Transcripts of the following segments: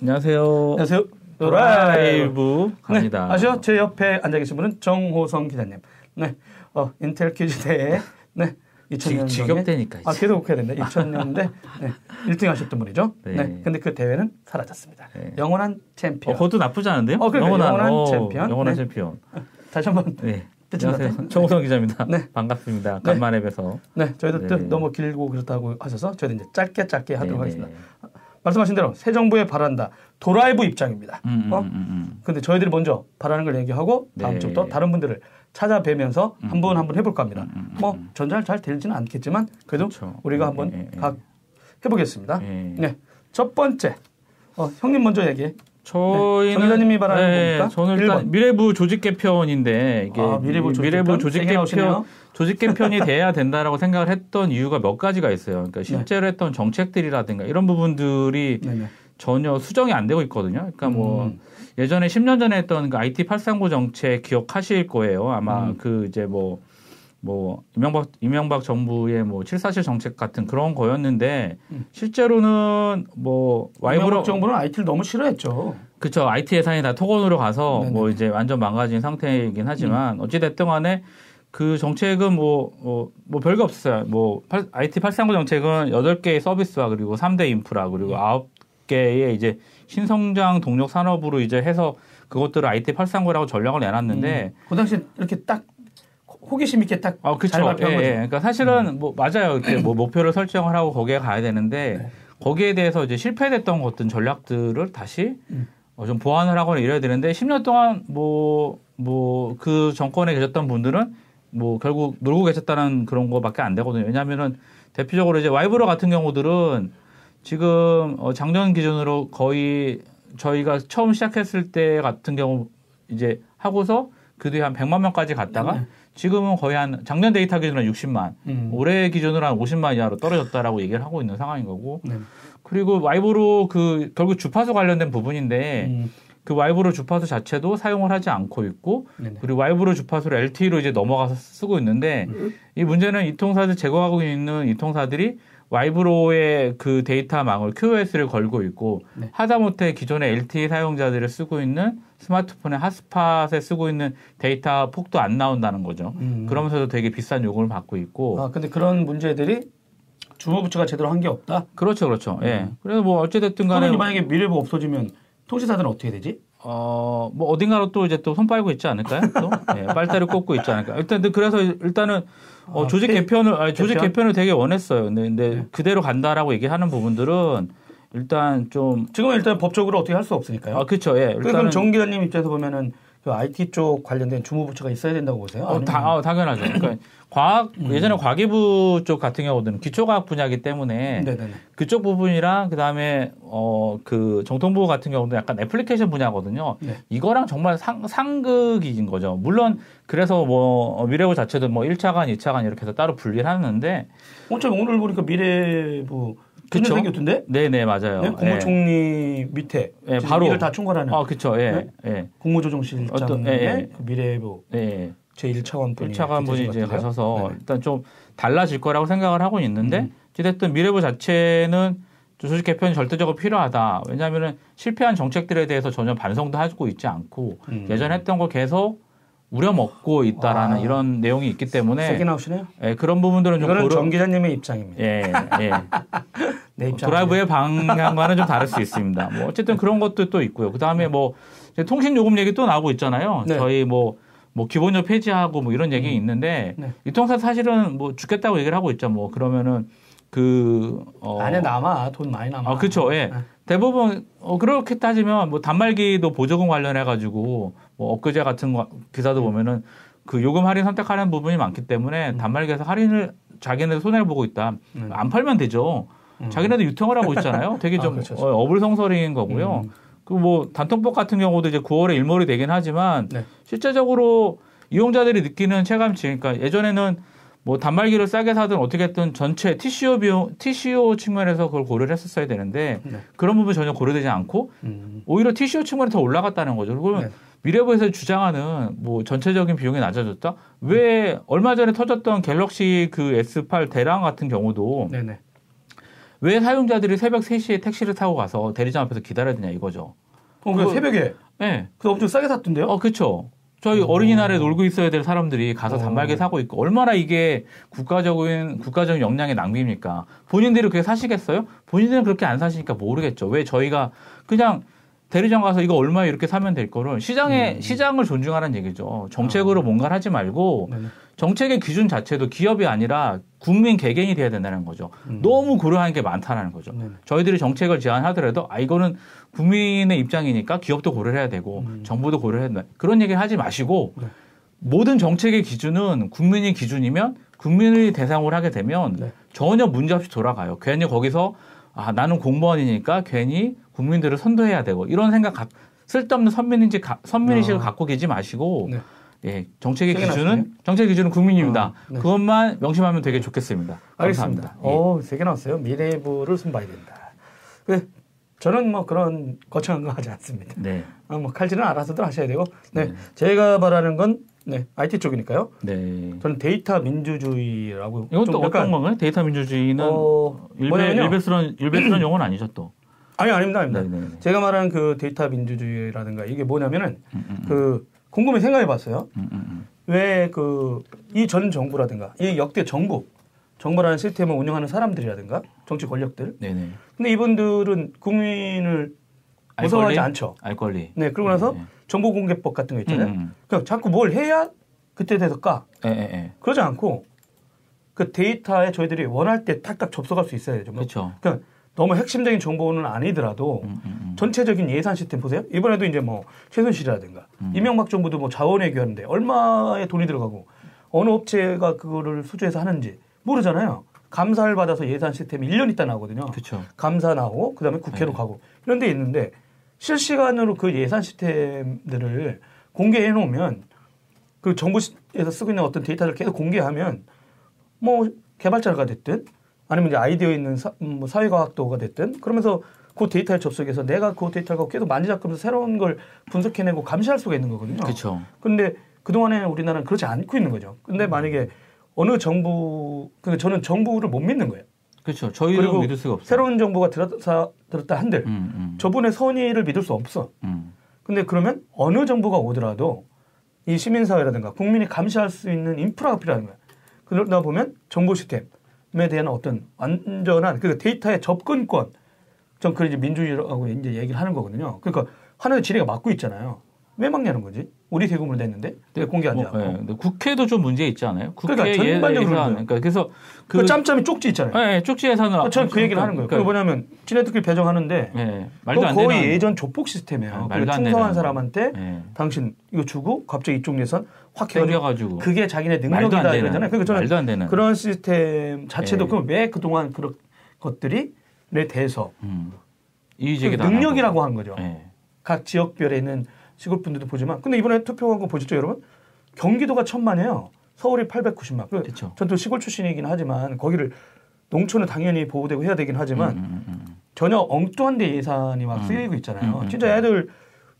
안녕하세요. 안녕하세요. 드라이브 갑니다. 네, 아시죠? 제 옆에 앉아 계신 분은 정우성 기자님. 네, 어, 인텔 퀴즈 대회 네, 2000년도에 직역되니까 아, 계속 해야 된다. 2000년대 네, 1등 하셨던 분이죠. 네. 네. 근데 그 대회는 사라졌습니다. 네. 영원한 어, 챔피언. 그것도 나쁘지 않은데요? 어, 그러니까 영원한 어, 챔피언. 영원한 네. 챔피언. 다시 한번 네. 안녕하세요. 나타나- 정우성 기자입니다. 네. 반갑습니다. 네. 간만에 뵈서. 네, 저희도 네. 또 너무 길고 그렇다고 하셔서 저희도 이제 짧게 짧게 하도록 네, 하겠습니다. 네. 말씀하신 대로 새 정부에 바란다. 도라이브 입장입니다. 음, 음, 어? 음, 음. 근데 저희들이 먼저 바라는 걸 얘기하고 다음 네. 주부터 다른 분들을 찾아뵈면서 한 번 한 번 해볼까 합니다. 음, 음, 뭐 전잘 잘 되지는 않겠지만 그래도 그렇죠. 우리가 네, 한번 네, 네. 각 해보겠습니다. 네. 네, 첫 번째 어, 형님 먼저 얘기해. 저희는 정 기자님이 말하는 네, 뭡니까? 저는 일단 1번. 미래부 조직 개편인데 이게 아, 미래부 조직 미래부 개편? 조직. 조직 개편이 돼야 된다라고 생각을 했던 이유가 몇 가지가 있어요. 네. 그러니까 실제로 했던 정책들이라든가 이런 부분들이 네네. 전혀 수정이 안 되고 있거든요. 그러니까 뭐 음. 예전에 10년 전에 했던 그 IT 839 정책 기억하실 거예요. 아마 음. 그 이제 뭐, 뭐, 이명박, 이명박 정부의 뭐 747 정책 같은 그런 거였는데 음. 실제로는 뭐 와이브로 정부는 IT를 너무 싫어했죠. 그쵸. IT 예산이 다 토건으로 가서 네네. 뭐 이제 완전 망가진 상태이긴 하지만 어찌 됐든 간에 그 정책은 뭐, 뭐, 뭐 별거 없어요. 뭐, 팔- IT 839 정책은 8개의 서비스와 그리고 3대 인프라 그리고 9개의 이제 신성장 동력 산업으로 이제 해서 그것들을 IT 839라고 전략을 내놨는데 음. 그 당시 이렇게 딱 호기심 있게 딱 아, 예, 발표한 예. 거죠. 그러니까 사실은 뭐 맞아요. 이렇게 뭐 목표를 설정을 하고 거기에 가야 되는데 네. 거기에 대해서 이제 실패됐던 어떤 전략들을 다시 음. 어, 좀 보완을 하거나 이래야 되는데 10년 동안 뭐, 뭐 그 정권에 계셨던 분들은 뭐 결국 놀고 계셨다는 그런 거밖에 안 되거든요. 왜냐하면은 대표적으로 이제 와이브로 같은 경우들은 지금 어, 작년 기준으로 거의 저희가 처음 시작했을 때 같은 경우 이제 하고서 그 뒤에 한 100만 명까지 갔다가 네. 지금은 거의 한 작년 데이터 기준으로 60만, 음. 올해 기준으로 한 50만 이하로 떨어졌다라고 얘기를 하고 있는 상황인 거고 네. 그리고 와이브로 그 결국 주파수 관련된 부분인데 음. 그 와이브로 주파수 자체도 사용을 하지 않고 있고 네네. 그리고 와이브로 주파수를 LTE로 이제 넘어가서 쓰고 있는데 음. 이 문제는 이 통사들 제공하고 있는 이 통사들이 와이브로의 그 데이터망을 QoS를 걸고 있고 네. 하다못해 기존의 LTE 사용자들을 쓰고 있는 스마트폰의 핫스팟에 쓰고 있는 데이터 폭도 안 나온다는 거죠. 음. 그러면서도 되게 비싼 요금을 받고 있고 아 근데 그런 문제들이 주무부처가 제대로 한 게 없다. 그렇죠, 그렇죠. 예. 그래서 뭐 어찌됐든 간에 만약에 미래부 없어지면 통신사들은 어떻게 되지? 어, 뭐 어딘가로 또 이제 또 손 빨고 있지 않을까요? 또 예, 빨대를 꽂고 있지 않을까. 일단 그래서 일단은 어, 아, 조직 폐- 개편을 아니, 조직 개편? 개편을 되게 원했어요. 근데, 근데 네. 그대로 간다라고 얘기하는 부분들은 일단 좀 지금은 일단 법적으로 어떻게 할 수 없으니까요. 아, 그렇죠. 예. 그럼 일단은 정 기자님 입장에서 보면은 그 IT 쪽 관련된 주무부처가 있어야 된다고 보세요? 어, 다, 어, 당연하죠. 그러니까 과학 음. 예전에 과기부 쪽 같은 경우는 기초과학 분야이기 때문에 네네네. 그쪽 부분이랑 그다음에 어 그 정통부 같은 경우도 약간 애플리케이션 분야거든요. 네. 이거랑 정말 상, 상극인 거죠. 물론 그래서 뭐 미래부 자체도 뭐 1차관, 2차관 이렇게 해서 따로 분리를 하는데 어차피 오늘 보니까 미래부 그쵸? 그쵸? 생겼던데? 네, 네, 맞아요. 네? 예. 국무총리 밑에 예, 바로. 일을 다 총괄하는 아, 그렇죠. 예. 네? 예. 국무조정실장의 어떤- 예, 예. 그 미래부 예. 제 1차관 분이 1차관 분이 이제 가셔서 네네. 일단 좀 달라질 거라고 생각을 하고 있는데 음. 어쨌든 미래부 자체는 조직 개편이 절대적으로 필요하다. 왜냐하면은 실패한 정책들에 대해서 전혀 반성도 하고 있지 않고 음. 예전에 했던 걸 계속 우려먹고 있다라는 와. 이런 내용이 있기 때문에 세게 나오시네요. 예, 그런 부분들은 좀 고려 정 기자님의 입장입니다. 예, 예. 내 입장. 드라이브의 방향과는 좀 다를 수 있습니다. 뭐 어쨌든 그런 것도 또 있고요. 그 다음에 뭐 이제 통신 요금 얘기 또 나오고 있잖아요. 네. 저희 뭐, 뭐 기본료 폐지하고 뭐 이런 얘기 있는데 네. 이통사 사실은 뭐 죽겠다고 얘기를 하고 있죠. 뭐 그러면은 그, 어. 안에 남아 돈 많이 남아. 아, 그쵸. 예. 네. 대부분, 어, 그렇게 따지면 뭐 단말기도 보조금 관련해 가지고 뭐 엊그제 같은 거, 기사도 보면은 그 요금 할인 선택하는 부분이 많기 때문에 음. 단말기에서 할인을 자기네들 손해를 보고 있다. 음. 안 팔면 되죠. 음. 자기네들 유통을 하고 있잖아요. 되게 아, 좀 그렇죠. 어, 어불성설인 거고요. 음. 그뭐 단통법 같은 경우도 이제 9월에 일몰이 되긴 하지만 네. 실제적으로 이용자들이 느끼는 체감치 그러니까 예전에는 뭐 단말기를 싸게 사든 어떻게든 전체 TCO 비용 TCO 측면에서 그걸 고려를 했었어야 되는데 네. 그런 부분 전혀 고려되지 않고 음. 오히려 TCO 측면이 더 올라갔다는 거죠. 그러면 네. 미래부에서 주장하는 뭐 전체적인 비용이 낮아졌다? 왜 얼마 전에 터졌던 갤럭시 그 S8 대랑 같은 경우도 네네. 왜 사용자들이 새벽 3시에 택시를 타고 가서 대리점 앞에서 기다려야 되냐 이거죠. 어, 그 새벽에 네. 그 엄청 싸게 샀던데요? 어, 그렇죠. 저희 어린이날에 놀고 있어야 될 사람들이 가서 어. 단말기 사고 있고 얼마나 이게 국가적인 국가적인 역량의 낭비입니까? 본인들이 그렇게 사시겠어요? 본인들은 그렇게 안 사시니까 모르겠죠. 왜 저희가 그냥 대리점 가서 이거 얼마에 이렇게 사면 될 거를 시장에 시장을 존중하라는 얘기죠. 정책으로 뭔가를 하지 말고 네네. 정책의 기준 자체도 기업이 아니라 국민 개개인이 돼야 된다는 거죠. 너무 고려하는 게 많다는 거죠. 네네. 저희들이 정책을 제안하더라도 아 이거는 국민의 입장이니까 기업도 고려해야 되고 정부도 고려해야 된다. 그런 얘기를 하지 마시고 네. 모든 정책의 기준은 국민의 기준이면 국민을 대상으로 하게 되면 네. 전혀 문제 없이 돌아가요. 괜히 거기서 아 나는 공무원이니까 괜히 국민들을 선도해야 되고 이런 생각 가- 쓸데없는 선민인지 가- 선민의식을 아. 갖고 계지 마시고 네. 예, 정책의 기준은 나왔네요. 정책 기준은 국민입니다. 아, 네. 그것만 명심하면 되게 좋겠습니다. 알겠습니다. 감사합니다. 예. 오, 세개 나왔어요. 미래부를 손봐야 된다. 그 저는 뭐 그런 거창한 거 하지 않습니다. 네. 아, 뭐 칼질은 알아서들 하셔야 되고. 네. 네. 제가 말하는 건 네, IT 쪽이니까요. 네. 저는 데이터 민주주의라고 이건 좀또 어떤 건가요? 데이터 민주주의는 어, 일배, 뭐냐면요. 일배스런 일배스런 용어는 아니죠 또. 아니 아닙니다. 아닙니다. 네, 네, 네. 제가 말하는 그 데이터 민주주의라든가 이게 뭐냐면은 음, 음, 그 궁금해 생각해 봤어요. 음, 음, 음. 왜그 이 전 정부라든가 이 역대 정부 정부라는 시스템을 운영하는 사람들이라든가 정치 권력들 네, 네. 근데 이분들은 국민을 알 무서워하지? 않죠. 알 권리. 네, 그러고 나서 네, 네. 정보공개법 같은 거 있잖아요. 음, 음. 그러니까 자꾸 뭘 해야 그때 돼서 까. 예, 예, 예. 그러지 않고 그 데이터에 저희들이 원할 때 딱딱 접속할 수 있어야 되죠. 그렇죠. 그러니까 너무 핵심적인 정보는 아니더라도 음, 음, 음. 전체적인 예산 시스템 보세요. 이번에도 이제 뭐 최순실이라든가 음. 이명박 정부도 뭐 자원 외교하는데 얼마의 돈이 들어가고 어느 업체가 그거를 수주해서 하는지 모르잖아요. 감사를 받아서 예산 시스템이 1년 있다 나오거든요. 그렇죠. 감사 나오고 그다음에 국회로 네. 가고 이런 데 있는데 실시간으로 그 예산 시스템들을 공개해 놓으면 그 정부에서 쓰고 있는 어떤 데이터를 계속 공개하면 뭐 개발자가 됐든 아니면 이제 아이디어 있는 사, 음, 뭐 사회과학도가 됐든 그러면서 그 데이터에 접속해서 내가 그 데이터를 갖고 계속 만지작 하면서 새로운 걸 분석해내고 감시할 수가 있는 거거든요. 그렇죠. 근데 그동안에 우리나라는 그렇지 않고 있는 거죠. 근데 만약에 어느 정부, 그 저는 정부를 못 믿는 거예요. 그렇죠. 저희도 믿을 수가 없어요. 새로운 정부가 들었다, 들었다 한들 음, 음, 저분의 선의를 믿을 수 없어. 음. 근데 그러면 어느 정부가 오더라도 이 시민사회라든가 국민이 감시할 수 있는 인프라가 필요한 거야. 그러다 보면 정보 시스템 에 대한 어떤 완전한 그 데이터의 접근권, 전 그걸 이제 민주주의라고 이제 얘기를 하는 거거든요. 그러니까 하나의 지뢰가 막고 있잖아요. 왜 막냐는 거지? 우리 세금을 냈는데 왜 공개하지 뭐, 않고? 예. 근데 국회도 좀 문제 있지 않아요? 국회 그러니까 예- 전반적으로 예산. 그러니까 그래서 그, 그 짬짬이 쪽지 있잖아요. 예, 예, 쪽지 예산을 저는 그 얘기를 하는 거예요. 그게 그러니까, 뭐냐면 지네들끼리 배정하는데 예, 말도 안 거의 되는 예전 조폭 시스템이에요. 아, 그 말도 안 충성한 되는 사람한테 예. 당신 이거 주고 갑자기 이쪽 예산 확 땡겨가지고 그게 자기네 능력이다 이러잖아요. 그러니까 저는 말도 안 되는 그런 시스템 자체도 예. 그럼 왜 그동안 그런 것들이 내 대해서 음. 그. 능력이라고 한 거죠. 예. 각 지역별에 있는 시골 분들도 보지만 근데 이번에 투표한 거 보셨죠, 여러분? 경기도가 천만이에요. 서울이 890만. 그 그쵸. 전또 시골 출신이긴 하지만 거기를 농촌은 당연히 보호되고 해야 되긴 하지만 음, 음, 음, 음. 전혀 엉뚱한 데 예산이 막 음. 쓰이고 있잖아요. 음, 음, 진짜 음. 애들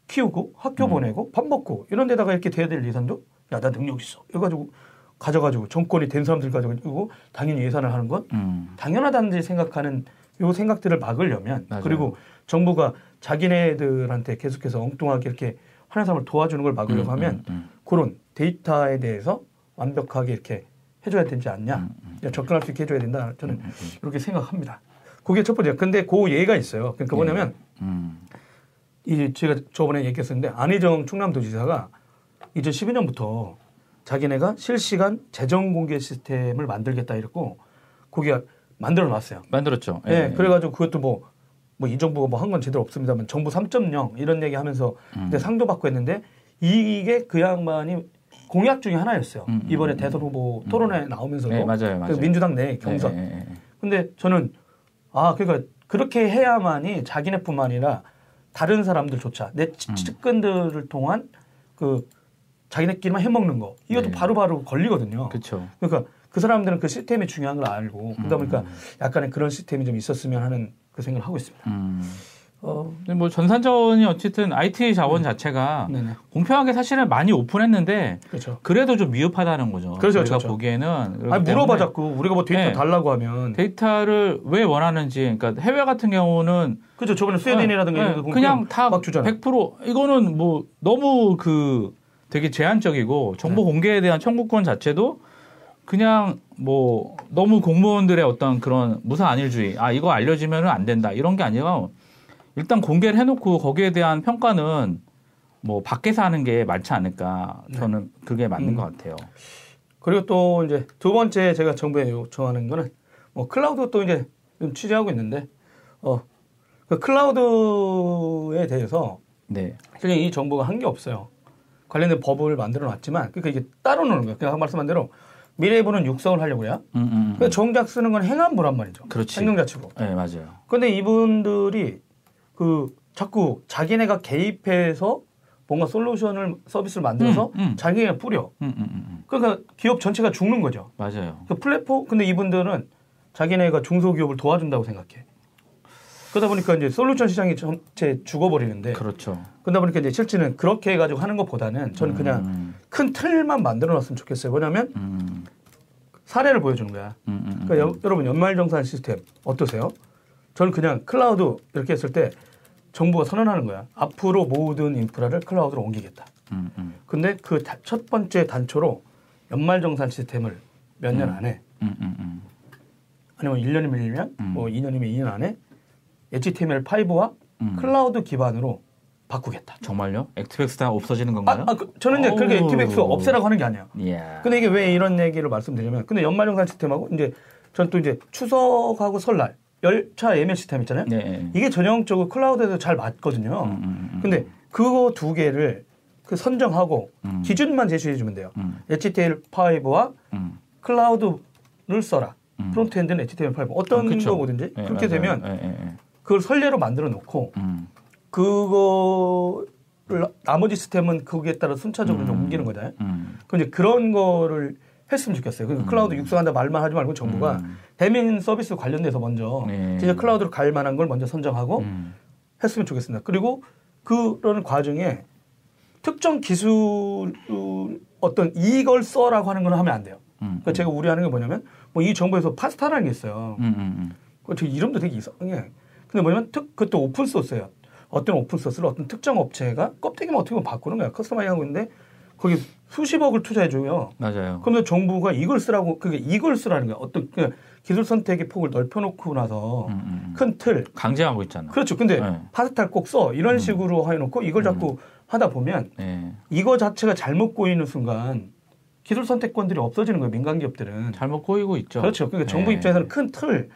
키우고 학교 음. 보내고 밥 먹고 이런 데다가 이렇게 돼야 될 예산도 야 나 능력 있어. 이래가지고 가져가지고 정권이 된 사람들 가져가지고 당연히 예산을 하는 건 음. 당연하다는 생각하는 요 생각들을 막으려면 맞아요. 그리고 정부가 자기네들한테 계속해서 엉뚱하게 이렇게 하는 사람을 도와주는 걸 막으려고 음, 하면 음, 음. 그런 데이터에 대해서 완벽하게 이렇게 해줘야 되지 않냐 음, 접근할 수 있게 해줘야 된다 저는 음, 음. 이렇게 생각합니다. 그게 첫 번째. 근데 그 예가 있어요. 그러니까 뭐냐면 음. 이 제가 저번에 얘기했었는데 안희정 충남도지사가 2012년부터 자기네가 실시간 재정 공개 시스템을 만들겠다 이랬고 거기가 만들어 놨어요. 만들었죠. 예. 그래가지고 그것도 뭐, 뭐 이 정부가 뭐 한 건 제대로 없습니다만 정부 3.0 이런 얘기 하면서 음. 상도 받고 했는데 이게 그 양반이 공약 중에 하나였어요. 음, 음, 이번에 음, 대선 후보 토론회 나오면서도 네, 맞아요, 맞아요. 그 민주당 내 경선. 예. 근데 저는 아 그러니까 그렇게 해야만이 자기네뿐만 아니라 다른 사람들조차 내 치- 음. 측근들을 통한 그 자기네끼리만 해먹는 거 이것도 네. 바로바로 걸리거든요. 그렇죠. 그러니까 그 사람들은 그 시스템이 중요한 걸 알고 그러다 음. 보니까 약간의 그런 시스템이 좀 있었으면 하는 그 생각을 하고 있습니다. 음. 어, 근데 뭐 전산자원이 어쨌든 IT 자원 자체가 네네. 공평하게 사실은 많이 오픈했는데 그렇죠. 그래도 좀 미흡하다는 거죠. 그렇죠, 저희가 그렇죠. 보기에는 아니 물어봐 자꾸 우리가 뭐 데이터 네. 달라고 하면 데이터를 왜 원하는지 그러니까 해외 같은 경우는 그죠 저번에 스웨덴이라든가 네, 그냥 다막 주잖아. 100% 이거는 뭐 너무 그 되게 제한적이고 정보 네. 공개에 대한 청구권 자체도 그냥 뭐 너무 공무원들의 어떤 그런 무사 안일주의 아 이거 알려지면은 안 된다 이런 게 아니라 일단 공개를 해놓고 거기에 대한 평가는 뭐 밖에서 하는 게 많지 않을까 저는 그게 맞는 음. 것 같아요. 그리고 또 이제 두 번째 제가 정부에 요청하는 거는 뭐 클라우드 또 이제 좀 취재하고 있는데 어그 클라우드에 대해서 네, 그냥 이 정부가 한 게 없어요. 관련된 법을 만들어 놨지만 그러니까 이게 따로 노는 거예요. 그냥 말씀한 대로 미래부는 육성을 하려고 해요. 음, 음, 음. 근데 정작 쓰는 건 행안부란 말이죠. 그렇지. 행정 자치부. 네 맞아요. 근데 이분들이 그 자꾸 자기네가 개입해서 뭔가 솔루션을 서비스를 만들어서 음, 음. 자기네 뿌려. 음. 그러니까 기업 전체가 죽는 거죠. 맞아요. 그 플랫폼 근데 이분들은 자기네가 중소기업을 도와준다고 생각해. 그러다 보니까 이제 솔루션 시장이 전체 죽어버리는데 그렇죠. 그러다 보니까 이제 실제는 그렇게 해가지고 하는 것보다는 저는 그냥 음, 큰 틀만 만들어 놨으면 좋겠어요. 뭐냐면 음, 사례를 보여주는 거야. 음, 음, 음. 그러니까 여, 여러분 연말정산 시스템 어떠세요? 저는 그냥 클라우드 이렇게 했을 때 정부가 선언하는 거야. 앞으로 모든 인프라를 클라우드로 옮기겠다. 음, 음, 근데 그 첫 번째 단초로 연말정산 시스템을 몇 년 안에. 아니면 1년이 밀리면 음. 뭐 2년이면 2년 안에 HTML5와 음. 클라우드 기반으로 바꾸겠다. 정말요? 액티백스 다 없어지는 아, 건가요? 아, 그, 저는 이제 그렇게. 액티백스 없애라고 하는 게 아니에요. 이야. 근데 이게 왜 이런 얘기를 말씀드리냐면 근데 연말정산 시스템하고 이제 전 또 이제 추석하고 설날 열차 예매 시스템 있잖아요. 네. 이게 전형적으로 클라우드에서 잘 맞거든요. 음, 음, 음. 근데 그거 두 개를 그 선정하고 음. 기준만 제시해 주면 돼요. 음, HTML5와 음. 클라우드를 써라. 음. frontend는 HTML5 어떤 아, 그쵸. 거든지 네, 그렇게 맞아요. 되면 네, 네, 네. 그걸 선례로 만들어 놓고 음, 그거를 나머지 시스템은 거기에 따라 순차적으로 좀 음. 옮기는 거잖아요. 음. 그 이제 그런 거를 했으면 좋겠어요. 그러니까 클라우드 육성한다 말만 하지 말고 정부가 음. 대민 서비스 관련돼서 먼저 네. 진짜 클라우드로 갈 만한 걸 먼저 선정하고 음. 했으면 좋겠습니다. 그리고 그런 과정에 특정 기술 어떤 이걸 써라고 하는 건 하면 안 돼요. 음. 그러니까 제가 우려하는 게 뭐냐면 뭐 이 정부에서 PaaS-TA라는 게 있어요. 그 이름도 되게 이상해. 근데 뭐냐면 특 그것도 open source예요. 어떤 open source를 어떤 특정 업체가 껍데기만 어떻게 보면 바꾸는 거야. customizing 하고 있는데 거기 수십억을 투자해 줘요. 맞아요. 그런데 정부가 이걸 쓰라고 그게 이걸 쓰라는 거야. 어떤 그 기술 선택의 폭을 넓혀 놓고 나서 음, 음, 음. 큰 틀. 강제하고 있잖아. 그렇죠. 근데 네. 파스타를 꼭 써. 이런 식으로 해 놓고 이걸 자꾸 하다 보면 네. 이거 자체가 잘못 꼬이는 순간 기술 선택권들이 없어지는 거예요. 민간 기업들은. 잘못 꼬이고 있죠. 그렇죠. 그러니까 정부 네. 입장에서는 큰 틀,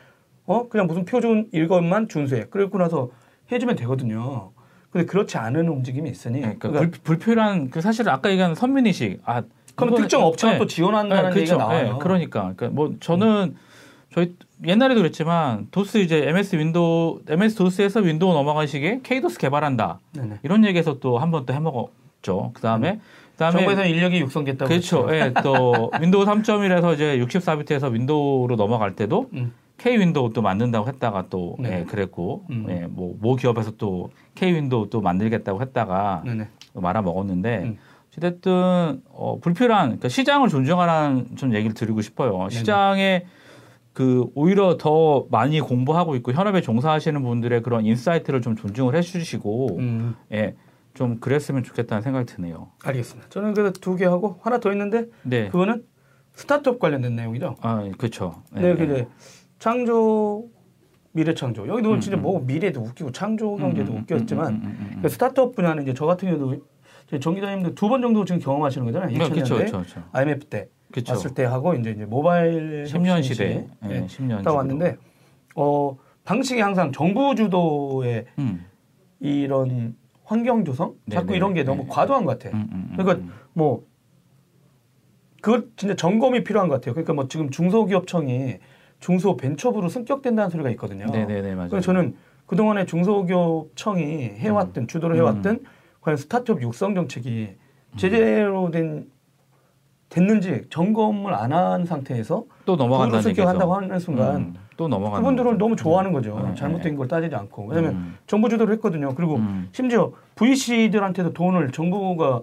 어 그냥 무슨 표준 이것만 준수해. 그러고 나서 해주면 되거든요. 근데 그렇지 않은 움직임이 있으니. 네, 그러니까 그러니까 불, 불필요한 그 사실 아까 얘기한 선민의식. 아, 그럼 특정 업체가 네. 또 지원한다는 네, 얘기가 그렇죠. 나와요. 네, 그러니까. 그러니까 뭐 저는 저희 옛날에도 그랬지만 도스 이제 MS 윈도우 MS 도스에서 윈도우 넘어간 시기에 K도스 개발한다. 네네. 이런 얘기에서 또 한 번 또 해먹었죠. 그 다음에 그다음에 정부에서는 인력이 육성됐다고. 그렇죠. 예, 또 윈도우 3.1에서 이제 64비트에서 윈도우로 넘어갈 때도 음. K 윈도우 또 만든다고 했다가 또 네. 예, 그랬고 음. 예, 뭐모 기업에서 또 K 윈도우 또 만들겠다고 했다가 네네. 말아 먹었는데 음. 어쨌든 어, 불필요한 그러니까 시장을 존중하라는 좀 얘기를 드리고 싶어요. 시장에 그 오히려 더 많이 공부하고 있고 현업에 종사하시는 분들의 그런 insight를 좀 존중을 해주시고 음, 예, 좀 그랬으면 좋겠다는 생각이 드네요. 알겠습니다. 저는 그래서 두 개 하고 하나 더 있는데 네, 그거는 스타트업 관련된 내용이죠. 아 그렇죠. 네, 그게 창조 미래 창조. 여기 도 음, 진짜 음. 뭐 미래도 웃기고 창조 경제도 웃겼지만 음, 음, 음, 음. 그 스타트업 분야는 이제 저 같은 경우도 저희 정 기자님도 두 번 정도 지금 경험하시는 거잖아요. 네, 2000년대 그렇죠, 그렇죠. IMF 때 그쵸. 왔을 때 하고 이제 이제 모바일 10년 혁신 시대, 시대 예, 10년 딱 왔는데 어 방식이 항상 정부 주도의 음, 이런 환경 조성 네, 자꾸 네, 이런 게 네, 너무 네. 과도한 것 같아. 음, 음, 음, 그러니까 음. 뭐 그거 진짜 점검이 필요한 것 같아요. 그러니까 뭐 지금 중소기업청이 중소 벤처부로 승격된다는 소리가 있거든요. 네네네 맞아요. 그래서 저는 그동안에 중소기업청이 해왔던 주도를 해왔던 음. 과연 스타트업 육성 정책이 제대로 된 됐는지 점검을 안 한 상태에서 또 넘어간다는 얘기죠. 한다고 하는 순간 음, 또 넘어가는 그분들은 거죠. 너무 좋아하는 거죠. 네, 잘못된 네. 걸 따지지 않고. 왜냐하면 음. 정부 주도를 했거든요. 그리고 음. 심지어 VC들한테도 돈을 정부가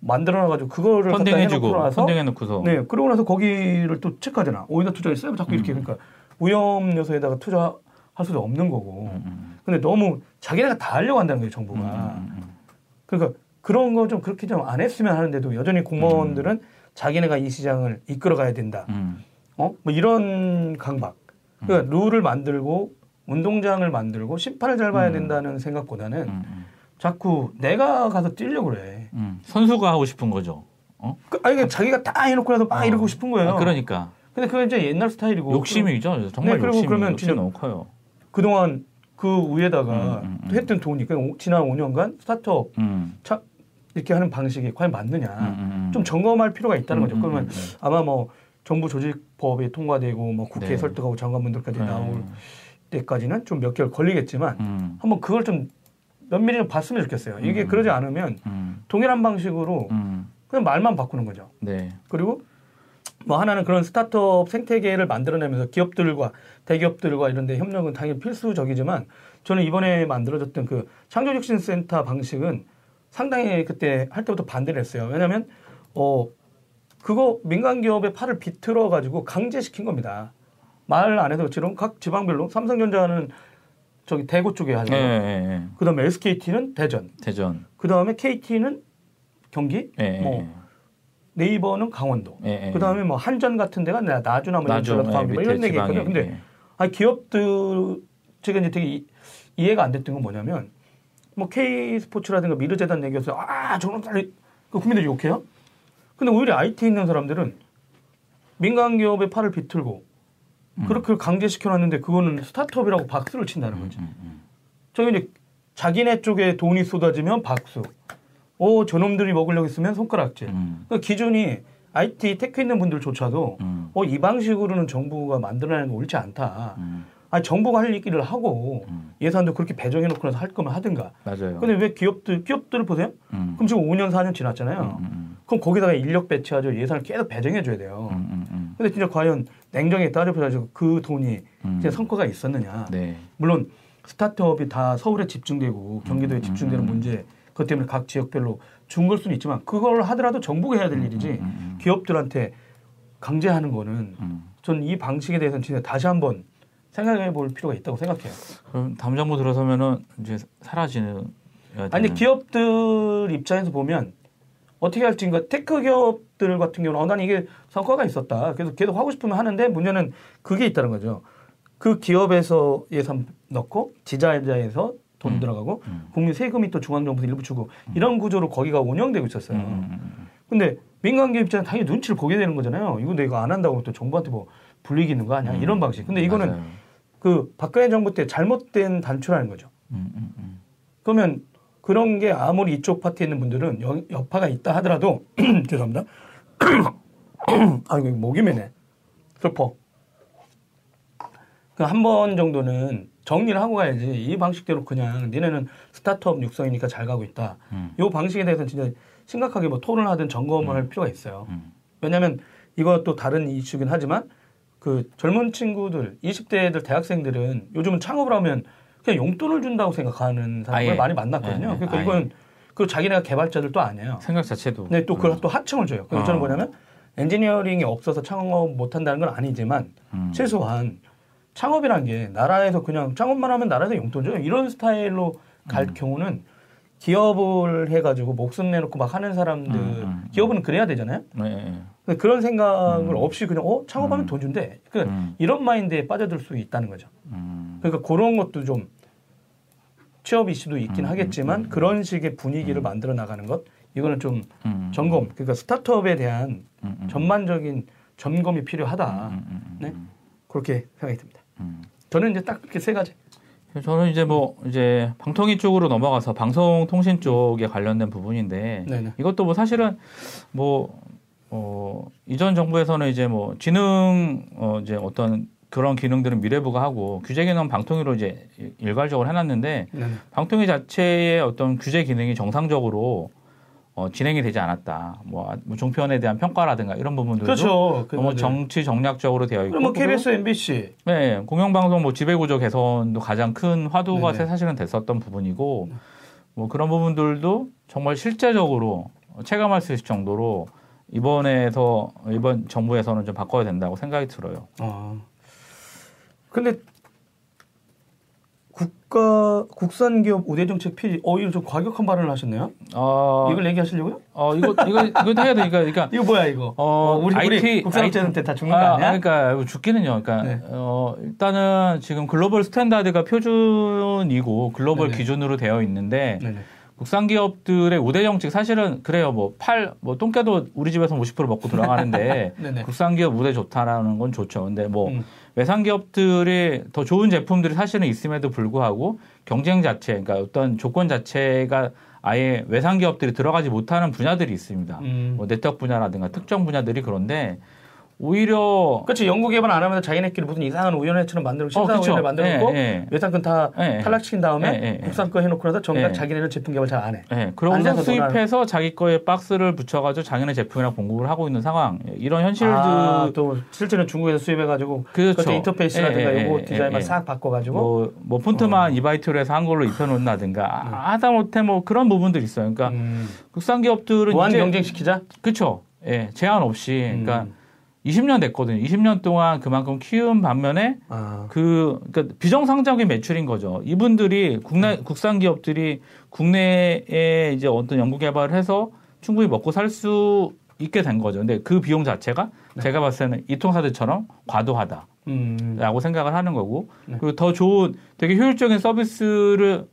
만들어놔가지고 그거를 펀딩해주고 펀딩해놓고서 네 그러고 나서 거기를 또 체크하잖아. 오히려 투자했어요. 자꾸 이렇게 음. 그러니까 위험 요소에다가 투자할 수도 없는 거고. 음, 음, 근데 너무 자기네가 다 하려고 한다는 거예요. 정부가. 음, 음, 그러니까 그런 거 좀 그렇게 좀 안 했으면 하는데도 여전히 공무원들은 자기네가 이 시장을 이끌어가야 된다. 음, 어? 뭐 이런 강박. 그러니까 룰을 만들고 운동장을 만들고 심판을 잘 봐야 음. 된다는 생각보다는 음, 음, 자꾸 내가 가서 뛰려고 그래. 음. 선수가 하고 싶은 거죠. 어? 그, 아니, 그러니까 자기가 다 해놓고 나서 막 어. 이러고 싶은 거예요. 아, 그러니까 근데 그건 이제 옛날 스타일이고. 욕심이죠. 정말 네, 욕심이 그러면 욕심이 진짜 너무 커요. 그동안 그 위에다가 음, 음, 음. 또 했던 돈이 그냥 오- 지난 5년간 스타트업 음, 차, 이렇게 하는 방식이 과연 맞느냐. 음. 좀 점검할 필요가 있다는 음, 거죠. 음, 그러면. 아마 뭐 정부 조직법이 통과되고 뭐 국회에 네. 설득하고 장관분들까지 네. 나올 때까지는 좀 몇 개월 걸리겠지만 음, 한번 그걸 좀 면밀히 좀 봤으면 좋겠어요. 이게 음. 그러지 않으면 음, 동일한 방식으로 음. 그냥 말만 바꾸는 거죠. 네. 그리고 뭐 하나는 그런 스타트업 생태계를 만들어내면서 기업들과 대기업들과 이런 데 협력은 당연히 필수적이지만 저는 이번에 만들어졌던 그 창조혁신센터 방식은 상당히 그때 할 때부터 반대를 했어요. 왜냐하면 어 그거 민간 기업의 팔을 비틀어 가지고 강제시킨 겁니다. 말 안 해도 지금 각 지방별로 삼성전자는 저기 대구 쪽에 하죠. 예, 예, 예. 그다음에 SKT는 대전, 대전. 그다음에 KT는 경기, 예, 예, 뭐 네이버는 강원도. 예, 예. 그다음에 뭐 한전 같은 데가 나- 나주나 뭐 나중, 전라도 예, 뭐 이런 얘기 있거든요. 근데 예. 아니 기업들 제가 이제 되게 이, 이해가 안 됐던 건 뭐냐면 뭐 K 스포츠라든가 미르 재단 얘기해서 아 저런 딸이 그 국민들이 욕해요. 근데 오히려 IT 있는 사람들은 민간 기업의 팔을 비틀고 음. 그렇게 강제시켜 놨는데 그거는 스타트업이라고 박수를 친다는 거지. 음, 음. 저기 이제 자기네 쪽에 돈이 쏟아지면 박수. 오 저놈들이 먹으려고 했으면 손가락질. 음, 그 기준이 IT tech 있는 분들조차도 음, 어, 이 방식으로는 정부가 만들어내는 거 옳지 않다. 음, 아니, 정부가 할 얘기를 하고 음. 예산도 그렇게 배정해 놓고 나서 할 거면 하든가. 맞아요. 근데 왜 기업들, 기업들을 보세요? 음, 그럼 지금 5년, 4년 지났잖아요. 음, 음, 그럼 거기다가 인력 배치하죠. 예산을 계속 배정해 줘야 돼요. 음, 음, 음, 근데 진짜 과연 냉정하게 따져보자고 그 돈이 음. 진짜 성과가 있었느냐. 네. 물론 스타트업이 다 서울에 집중되고 경기도에 음, 집중되는 음. 문제 그것 때문에 각 지역별로 준 걸 수는 있지만 그걸 하더라도 정부가 해야 될 일이지 음, 음, 기업들한테 강제하는 거는 음. 전 이 방식에 대해서는 진짜 다시 한번 생각해 볼 필요가 있다고 생각해요. 그럼 다음 정부 들어서면은 이제 사라지는. 아니 기업들 입장에서 보면 어떻게 할지 그러니까 tech 기업들 같은 경우는 어, 난 이게 성과가 있었다. 그래서 계속 하고 싶으면 하는데 문제는 그게 있다는 거죠. 그 기업에서 예산 넣고 지자체에서 돈 음. 들어가고 음. 국민 세금이 또 중앙정부에서 일부 주고 이런 구조로 거기가 운영되고 있었어요. 음, 음, 음. 근데 민간 기업 입장은 당연히 눈치를 보게 되는 거잖아요. 이거 내가 안 한다고 또 정부한테 뭐 불리기 있는 거 아니야? 음. 이런 방식. 근데 이거는 맞아요. 그 박근혜 정부 때 잘못된 단추라는 거죠. 음, 음, 음. 그러면 그런 게 아무리 이쪽 파티에 있는 분들은 여, 여파가 있다 하더라도 죄송합니다. 아이고 목이 메네. 슬퍼. 그 한 번 정도는 정리를 하고 가야지 이 방식대로 그냥 니네는 스타트업 육성이니까 잘 가고 있다. 음. 이 방식에 대해서는 진짜 심각하게 뭐 토론을 하든 점검을 할 필요가 있어요. 음. 왜냐하면 이것도 다른 이슈긴 하지만 그 젊은 친구들, 20대들, 대학생들은 요즘은 창업을 하면 그냥 용돈을 준다고 생각하는 사람을 아 예. 많이 만났거든요. 예, 예. 그러니까 아예. 이건 그 자기네가 개발자들도 아니에요. 생각 자체도. 근데 또 그걸 또 하청을 줘요. 그래서 어. 저는 뭐냐면 엔지니어링이 없어서 창업 못 한다는 건 아니지만 음. 최소한 창업이란 게 나라에서 그냥 창업만 하면 나라에서 용돈 줘요. 이런 스타일로 갈 음. 경우는 기업을 해가지고 목숨 내놓고 막 하는 사람들 음, 음, 음. 기업은 그래야 되잖아요. 네, 네. 그런 생각을 음. 없이 그냥 어 창업하면 음. 돈 준대. 그러니까 음. 이런 마인드에 빠져들 수 있다는 거죠. 음. 그러니까 그런 것도 좀 취업 이슈도 있긴 음, 하겠지만 음, 그런 식의 분위기를 음. 만들어 나가는 것 이거는 좀 음. 점검 그러니까 스타트업에 대한 음, 음. 전반적인 점검이 필요하다. 네? 음. 그렇게 생각이 듭니다. 음. 저는 이제 딱 그렇게 세 가지. 저는 이제 뭐 이제 방통위 쪽으로 넘어가서 방송통신 쪽에 관련된 부분인데 네네. 이것도 뭐 사실은 뭐 어, 이전 정부에서는 이제 뭐 지능 어 이제 어떤 그런 기능들은 미래부가 하고 규제 기능 방통위로 이제 일괄적으로 해놨는데 네네. 방통위 자체의 어떤 규제 기능이 정상적으로 어, 진행이 되지 않았다. 뭐, 아, 뭐 종편에 대한 평가라든가 이런 부분들도 그렇죠. 너무 네. 정치 정략적으로 되어 있고 뭐 KBS, MBC 네, 공영방송 뭐 지배구조 개선도 가장 큰 화두가 네네. 사실은 됐었던 부분이고 뭐 그런 부분들도 정말 실제적으로 체감할 수 있을 정도로 이번에서 이번 정부에서는 좀 바꿔야 된다고 생각이 들어요. 아. 근데 국가 국산 기업 우대 정책 폐지. 어, 이거 좀 과격한 발언을 하셨네요. 어, 이걸 얘기하시려고요? 어 이거 이거 이거 해야 되니까 그러니까 이거 뭐야 이거? 어, 우리 우리 IT 국산업체한테 다 죽는 거 아, 아니야? 그러니까 죽기는요. 그러니까 네. 어, 일단은 지금 global standard가 표준이고 글로벌 네네. 기준으로 되어 있는데 네네. 국산 기업들의 우대 정책 사실은 그래요. 뭐 팔 뭐 똥개도 우리 집에서 50% 먹고 들어가는데 네네. 국산 기업 우대 좋다라는 건 좋죠. 근데 뭐 음. 외산 기업들이 더 좋은 제품들이 사실은 있음에도 불구하고 경쟁 자체, 그러니까 어떤 조건 자체가 아예 외산 기업들이 들어가지 못하는 분야들이 있습니다. 음. 뭐 네트워크 분야라든가 특정 분야들이 그런데 오히려 그렇지 연구 개발 안 하면 자기네끼리 무슨 이상한 우연회처럼 만들고 어, 심사위원회 그쵸. 만들고 예, 예. 외상권 다 예, 예. 탈락시킨 다음에 예, 예, 예. 국산 거 해놓고 나서 정작 예. 자기네는 제품 개발 잘 안 해. 예, 그러고서. 수입해서 자기 거에 박스를 붙여가지고 자기네 제품이랑 공급을 하고 있는 상황. 이런 현실들 아, 또 실제는 중국에서 수입해가지고 그렇죠. 그것도 인터페이스라든가 예, 요거 예, 디자인만 예, 싹 바꿔가지고 뭐, 뭐 폰트만 이바이트로 해서 한글로 입혀놓는다든가 아, 하다못해 뭐 그런 부분들이 있어요. 그러니까 음. 국산 기업들은 무한 경쟁시키자. 그렇죠. 예, 제한 없이 그러니까 음. 20년 됐거든요. 20년 동안 그만큼 키운 반면에 아, 그 그러니까 비정상적인 매출인 거죠. 이분들이 국내 국산 기업들이 국내에 이제 어떤 연구 개발을 해서 충분히 먹고 살 수 있게 된 거죠. 근데 그 비용 자체가 제가 봤을 때는 이통사들처럼 과도하다라고 음. 생각을 하는 거고 네. 그리고 더 좋은 되게 효율적인 서비스를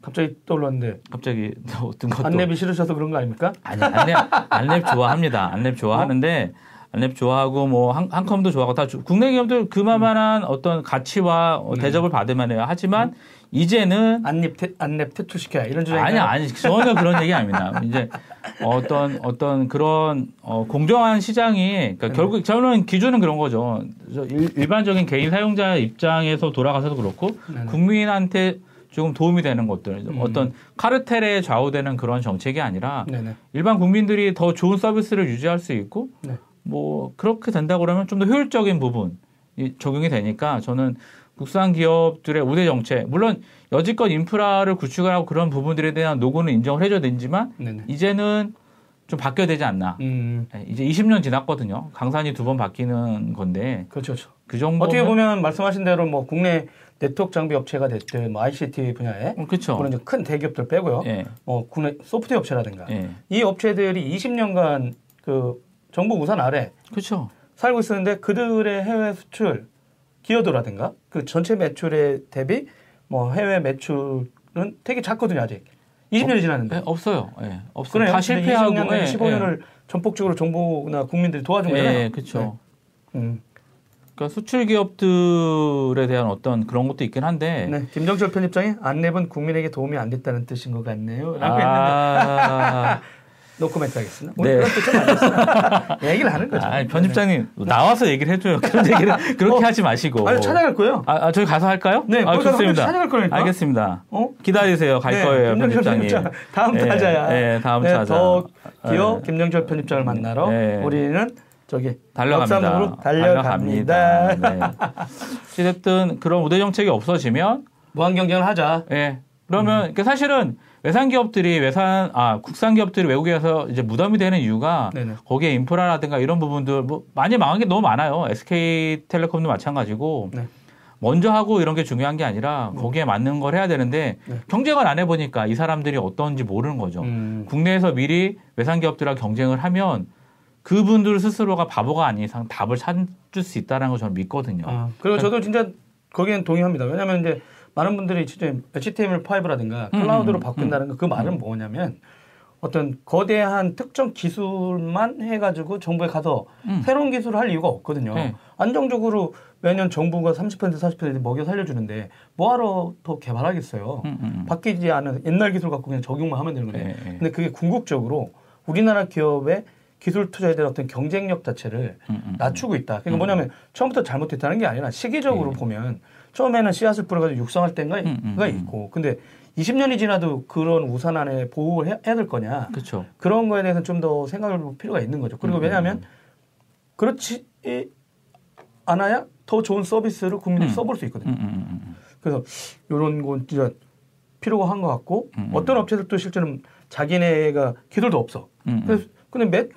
갑자기 떠올랐는데 갑자기 어떤 것도 안내비 싫으셔서 그런 거 아닙니까? 아니 안랩 안랩 좋아합니다. 안랩 좋아하는데 안랩 좋아하고 뭐 한, 한컴도 좋아하고 다 주- 국내 기업들 그만한 어떤 가치와 어, 대접을 받으면 해요. 하지만 이제는 안랩 태, 안랩 퇴출 시켜야 이런 주장. 아니 아니 전혀 그런 얘기 아닙니다. 이제 어떤 어떤 그런 어, 공정한 시장이 그러니까 결국 저는 기준은 그런 거죠. 저 일, 일반적인 개인 사용자 입장에서 돌아가서도 그렇고 네네. 국민한테 조금 도움이 되는 것들 음. 어떤 카르텔에 좌우되는 그런 정책이 아니라 네네. 일반 국민들이 더 좋은 서비스를 유지할 수 있고 네. 뭐 그렇게 된다 그러면 좀 더 효율적인 부분이 적용이 되니까 저는 국산 기업들의 우대 정책 물론 여지껏 인프라를 구축을 하고 그런 부분들에 대한 노고는 인정을 해줘야 되지만 네네. 이제는 좀 바뀌어야 되지 않나. 음, 예, 이제 20년 지났거든요. 강산이 두 번 바뀌는 건데 그렇죠. 그렇죠. 그 정도 어떻게 보면 말씀하신 대로 뭐 국내 네트워크 장비 업체가 됐든 뭐 ICT 분야에 그렇죠. 그런 큰 대기업들 빼고요. 예, 뭐 국내 소프트웨어 업체라든가 예, 이 업체들이 20년간 그 정부 우산 아래 그렇죠. 살고 있었는데 그들의 해외 수출 기여도라든가 그 전체 매출에 대비 뭐 해외 매출은 되게 작거든요 아직 20년이 지났는데 예, 없어요. 예, 없어요. 다 실패하고 20년, 예, 15년을 전폭적으로 정부나 국민들이 도와준 예, 거잖아요. 예, 그렇죠. 음. 그러니까 수출 기업들에 대한 어떤 그런 것도 있긴 한데 네, 김정철 편집장이 안랩은 국민에게 도움이 안 됐다는 뜻인 것 같네요. 라고 했는데 아, 노코멘트 하겠습니다. 네. 오늘 그런 뜻은. 얘기를 하는 거죠. 아니, 편집장님 나와서 얘기를 해줘요. 그런 얘기를 그렇게 어. 하지 마시고. 아니, 찾아갈 거예요. 아, 아, 저희 가서 할까요? 네, 아, 좋습니다. 찾아갈 거니까. 알겠습니다. 어? 기다리세요. 갈 네, 거예요, 김정철 편집장님. 편집장. 다음 예, 타자야. 예, 다음 네, 타자. 더 기어 예. 김정철 편집장을 만나러 네. 우리는 저기 달려갑니다. 달려갑니다. 달려갑니다. 네. 어쨌든 그런 우대 정책이 없어지면 무한 경쟁을 하자. 예. 그러면 그 사실은 외산 기업들이 외산 아 국산 기업들이 외국에서 이제 무덤이 되는 이유가 네네. 거기에 인프라라든가 이런 부분들 뭐 많이 망한 게 너무 많아요. SK텔레콤도 마찬가지고 네. 먼저 하고 이런 게 중요한 게 아니라 거기에 맞는 걸 해야 되는데 네. 경쟁을 안 해보니까 이 사람들이 어떤지 모르는 거죠. 음. 국내에서 미리 외산 기업들하고 경쟁을 하면 그분들 스스로가 바보가 아닌 이상 답을 찾을 수 있다는 걸 저는 믿거든요. 아, 그리고 저도 진짜 거기엔 동의합니다. 왜냐하면 이제 많은 분들이 진짜 HTML5라든가 음, 클라우드로 음, 바꾼다는 거그 말은 뭐냐면 어떤 거대한 특정 기술만 해가지고 정부에 가서 음. 새로운 기술을 할 이유가 없거든요. 네. 안정적으로 매년 정부가 30% 40% 먹여 살려주는데 뭐하러 더 개발하겠어요. 음, 음, 음. 바뀌지 않은 옛날 기술 갖고 그냥 적용만 하면 되는 건데. 네, 네. 근데 그게 궁극적으로 우리나라 기업의 기술 투자에 대한 어떤 경쟁력 자체를 음, 음. 낮추고 있다. 그러니까 뭐냐면 처음부터 잘못했다는 게 아니라 시기적으로 보면 처음에는 씨앗을 뿌려가지고 육성할 때가 음, 음, 가 음. 있고 근데 20년이 지나도 그런 우산 안에 보호를 해- 해야 될 거냐. 그렇죠. 그런 거에 대해서는 좀더 생각을 해볼 필요가 있는 거죠. 그리고 음, 왜냐하면 그렇지 않아야 더 좋은 서비스를 국민들이 음. 써볼 수 있거든요. 그래서 이런 건 진짜 필요가 한 것 같고. 어떤 업체들도 실제는 자기네가 기술도 없어. 그래서 근데 매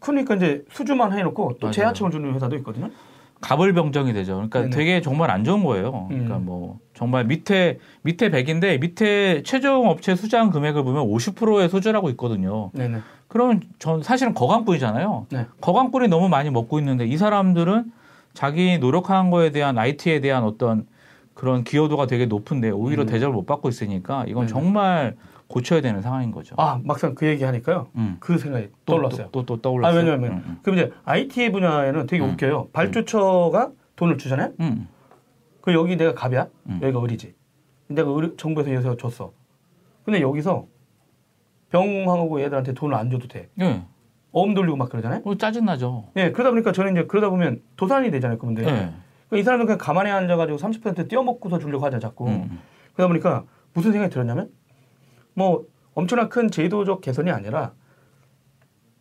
그러니까 이제 수주만 해놓고 또. 재하청을 주는 회사도 있거든요. 가불병정이 되죠. 그러니까 네네. 되게 정말 안 좋은 거예요. 그러니까 음. 뭐 정말 밑에 밑에 100인데 밑에 최종 업체 수장 금액을 보면 50%의 수주라고 있거든요. 네네. 그러면 전 사실은 거강꾼이잖아요. 네. 거강꾼이 너무 많이 먹고 있는데 이 사람들은 자기 노력한 거에 대한 IT에 대한 어떤 그런 기여도가 되게 높은데 오히려 음. 대접을 못 받고 있으니까 이건 네네. 정말 고쳐야 되는 상황인 거죠. 아 막상 그 얘기 하니까요. 음. 그 생각이 또, 떠올랐어요. 또, 또, 또 떠올랐어요. 아 왜냐하면 음, 음. 그럼 이제 IT 분야에는 되게 음. 웃겨요. 발주처가 돈을 주잖아요. 음. 그 여기 내가 갑이야. 음. 여기가 을이지. 내가 을, 정부에서 여기서 줬어. 근데 여기서 병하고 얘들한테 돈을 안 줘도 돼. 예. 어음 돌리고 막 그러잖아요. 뭐 짜증나죠. 예, 그러다 보니까 저는 이제 그러다 보면 도산이 되잖아요, 그분들. 예. 그러니까 이 사람은 그냥 가만히 앉아가지고 30% 떼어먹고서 주려고 하자 자꾸. 음. 그러다 보니까 무슨 생각이 들었냐면 뭐 엄청난 큰 제도적 개선이 아니라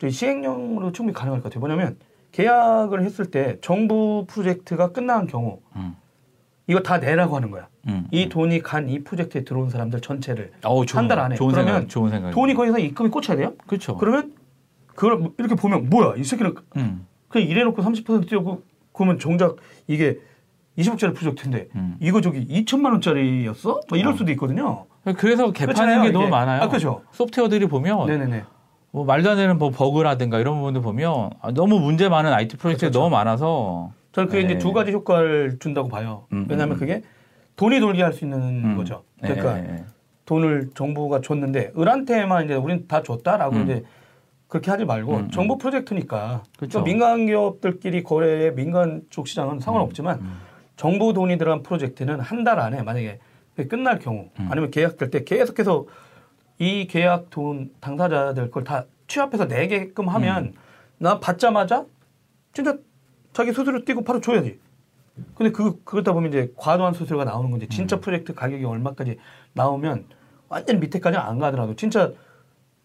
시행령으로 충분히 가능할 것 같아요. 뭐냐면 계약을 했을 때 정부 프로젝트가 끝난 경우 음. 이거 다 내라고 하는 거야. 음. 이 돈이 간 이 프로젝트에 들어온 사람들 전체를 어우, 좋은, 한달 안에. 좋은 그러면 생각, 좋은 생각. 돈이 거기서 입금이 꽂혀야 돼요. 그렇죠. 그러면 그걸 이렇게 보면 뭐야 이 새끼는 음. 그냥 이래놓고 30% 띄우고 그러면 정작 이게 20억짜리 프로젝트인데 음. 이거 저기 2천만 원짜리였어? 뭐 이럴 어. 수도 있거든요. 그래서 개판인 게 너무 이게. 많아요. 아, 그죠. 소프트웨어들이 보면 네네네. 뭐 말도 안 되는 뭐 버그라든가 이런 부분들 보면 아, 너무 문제 많은 IT 프로젝트가 그렇죠. 너무 많아서 저는 그게 네. 이제 두 가지 효과를 준다고 봐요. 음, 왜냐하면 음. 그게 돈이 돌게 할 수 있는 음. 거죠. 그러니까 예, 예, 예. 돈을 정부가 줬는데 을한테만 이제 우린 다 줬다라고 음. 이제 그렇게 하지 말고 음, 음. 정부 프로젝트니까 그렇죠. 그러니까 민간 기업들끼리 거래의 민간 쪽 시장은 상관없지만 음. 정부 돈이 들어간 프로젝트는 한 달 안에 만약에 끝날 경우 음. 아니면 계약될 때 계속해서 이 계약 돈 당사자들 걸 다 취합해서 내게끔 하면 음. 나 받자마자 진짜 자기 수수료 띄고 바로 줘야지. 근데 그 그러다 보면 이제 과도한 수수료가 나오는 건지 진짜 음. 프로젝트 가격이 얼마까지 나오면 완전 밑에까지 안 가더라도 진짜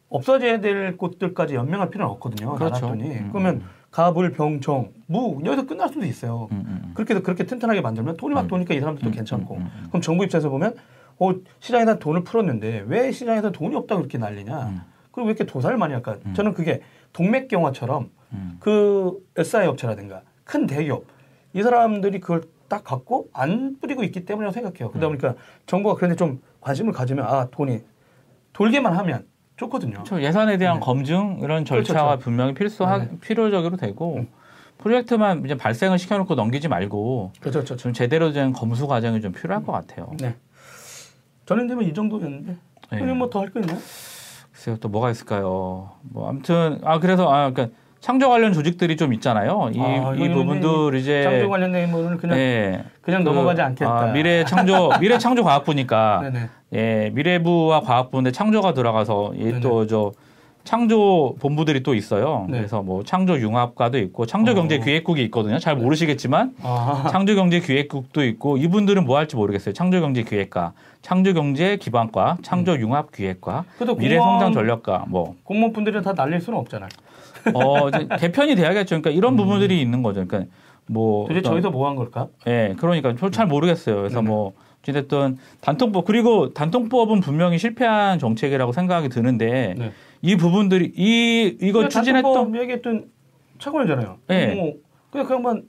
없어져야 될 곳들까지 연명할 필요는 없거든요. 그렇죠. 나눴더니 음, 그러면 가불 병정 무 여기서 끝날 수도 있어요. 음, 음, 음. 그렇게 해서 그렇게 튼튼하게 만들면 돈이 막 음. 도니까 이 사람들도 음, 괜찮고. 그럼 정부 입장에서 보면 어 시장에다 돈을 풀었는데 왜 시장에서 돈이 없다고 이렇게 난리냐 음. 그리고 왜 이렇게 도살을 많이 할까 음. 저는 그게 동맥 경화처럼 음. 그 SI 업체라든가 큰 대기업 이 사람들이 그걸 딱 갖고 안 뿌리고 있기 때문이라고 생각해요. 그러다 음. 보니까 정부가 그런데 좀 관심을 가지면 아 돈이 돌게만 하면 좋거든요. 그렇죠. 예산에 대한 네. 검증 이런 절차가 그렇죠. 분명히 필수하 네. 필요적으로 되고 음. 프로젝트만 이제 발생을 시켜놓고 넘기지 말고 그렇죠, 그렇죠. 좀 제대로 된 검수 과정이 좀 필요할 것 같아요. 네. 저는 되면 이 정도였는데 네. 형님 뭐 더 할 거 있나요? 글쎄요, 또 뭐가 있을까요? 뭐 아무튼 아 그래서 아 그러니까 창조 관련 조직들이 좀 있잖아요. 이, 아, 이 부분들 이제 창조 관련된 부분은 그냥 예, 그냥 그, 넘어가지 않겠다. 아, 미래 창조 미래 창조 과학부니까 네네. 예 미래부와 과학부인데 창조가 들어가서 네네. 또저 창조 본부들이 또 있어요. 네. 그래서 뭐 창조 융합과도 있고 창조 경제 어. 기획국이 있거든요. 잘 모르시겠지만 아, 창조 경제 기획국도 있고 이분들은 뭐 할지 모르겠어요. 창조 경제 기획과, 창조 경제 기반과, 창조 융합 기획과, 미래 성장 전략과 뭐 공무원 분들은 다 날릴 수는 없잖아요. 어, 이제 개편이 돼야겠죠. 그러니까 이런 부분들이 있는 거죠. 그러니까 뭐 도대체 저희도 뭐 한 걸까? 예, 그러니까 저잘 모르겠어요. 그래서 네네. 뭐 어찌됐든 단통법 그리고 단통법은 분명히 실패한 정책이라고 생각이 드는데 네. 이 부분들이 이 이거 추진했던 뭐 얘기했던 차관이잖아요. 네. 뭐 그냥 그 양반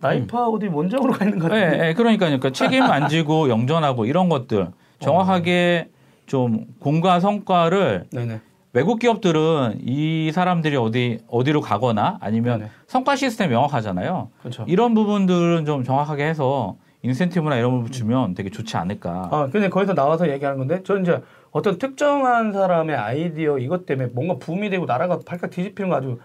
나이파 어디 원장으로 가 있는 것 예, 같은데. 예, 그러니까 그러니까 책임 안 지고 영전하고 이런 것들 정확하게 좀 공과 성과를 네네. 외국 기업들은 이 사람들이 어디 어디로 가거나 아니면 네네. 성과 시스템 명확하잖아요. 그렇죠. 이런 부분들은 좀 정확하게 해서 인센티브나 이런 부분 주면 되게 좋지 않을까. 아, 근데 거기서 나와서 얘기하는 건데, 저는 이제 어떤 특정한 사람의 아이디어 이것 때문에 뭔가 붐이 되고 나라가 발칵 뒤집히는 거 아주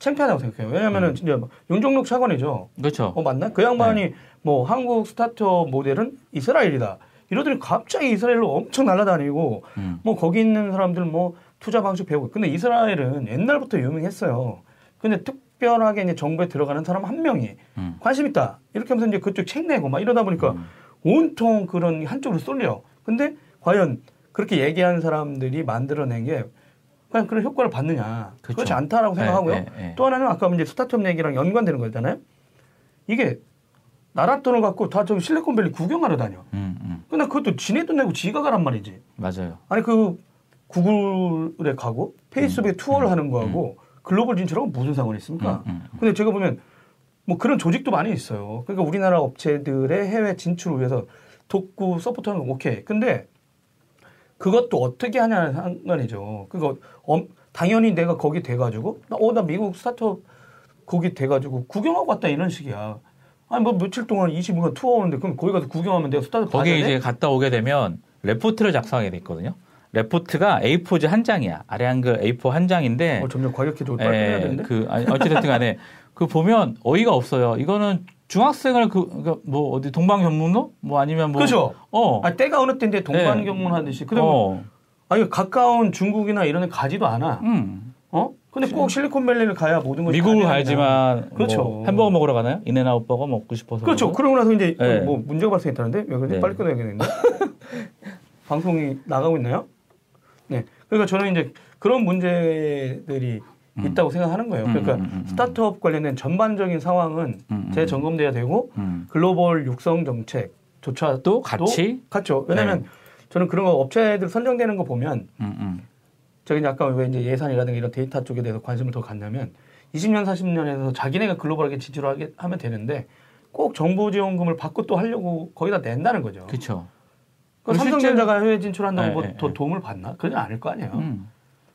창피하다고 생각해요. 왜냐면은 진짜 뭐 윤종록 차관이죠. 그렇죠. 어, 맞나? 그 양반이 뭐 한국 스타트업 모델은 이스라엘이다. 이러더니 갑자기 이스라엘로 엄청 날아다니고 음. 뭐 거기 있는 사람들 뭐 투자 방식 배우고. 근데 이스라엘은 옛날부터 유명했어요. 근데 특별하게 이제 정부에 들어가는 사람 한 명이 음. 관심 있다. 이렇게 하면서 이제 그쪽 책 내고 막 이러다 보니까 온통 그런 한쪽으로 쏠려. 근데 과연 그렇게 얘기하는 사람들이 만들어낸 게 과연 그런 효과를 받느냐. 그쵸. 그렇지 않다라고 네, 생각하고요. 네, 네. 또 하나는 아까 이제 스타트업 얘기랑 연관되는 거잖아요. 이게 나라 돈을 갖고 다 저기 실리콘밸리 구경하러 다녀. 음, 음. 근데 그것도 지네 돈 내고 지가 가란 말이지. 맞아요. 아니 그 구글에 가고 페이스북에 투어를 하는 거하고 글로벌 진출하고 무슨 상관이 있습니까? 음, 음. 근데 제가 보면 뭐 그런 조직도 많이 있어요. 그러니까 우리나라 업체들의 해외 진출을 위해서 돕고 support하는 건 오케이. 근데 그것도 어떻게 하냐는 상관이죠. 그러니까 엄- 당연히 내가 거기 돼가지고 어 나 미국 스타트업 거기 돼가지고 구경하고 왔다 이런 식이야. 아니 뭐 며칠 동안 25년 투어 오는데 그럼 거기 가서 구경하면 내가 스타트업 돼? 이제 갔다 오게 되면 레포트를 작성하게 돼 있거든요. 레포트가 A4지 한 장이야. 아래 한글 A4 한 장인데 어, 점점 과격해지고 예, 되는데. 그 아니 어찌됐든 간에 그 보면 어이가 없어요. 이거는 중학생을 그, 그뭐 어디 동방견문록 뭐 아니면 뭐 그죠? 어. 아 때가 어느 때인데 동방견문 하듯이. 그러면 어. 아니 가까운 중국이나 이런 데 가지도 않아. 음. 어? 근데 꼭 실리콘밸리를 가야 모든 것이 미국을. 가야지만 그렇죠. 뭐 햄버거 먹으러 가나요? 인앤아웃 버거 먹고 싶어서. 그렇죠. 그러고 나서 이제 네. 뭐 문제가 발생했다는데 왜 그러지? 네. 빨리 끊어야겠는데. 방송이 나가고 있나요? 네. 그러니까 저는 이제 그런 문제들이 있다고 생각하는 거예요. 음, 그러니까 음, 음, 음. 스타트업 관련된 전반적인 상황은 음, 음. 재점검돼야 되고 음. 글로벌 육성 정책조차 또 같이 같죠. 왜냐하면 저는 그런 거 업체들 선정되는 거 보면 음, 음. 저기 아까 왜 이제 예산이라든가 이런 데이터 쪽에 대해서 관심을 더 갖냐면 20년 40년에서 자기네가 글로벌하게 진출하게 하면 되는데 꼭 정부 지원금을 받고 또 하려고 거기다 낸다는 거죠. 그렇죠. 그 삼성전자가 해외 진출한다고 네, 뭐 네, 더 네. 도움을 받나? 그러지 않을 거 아니에요. 음.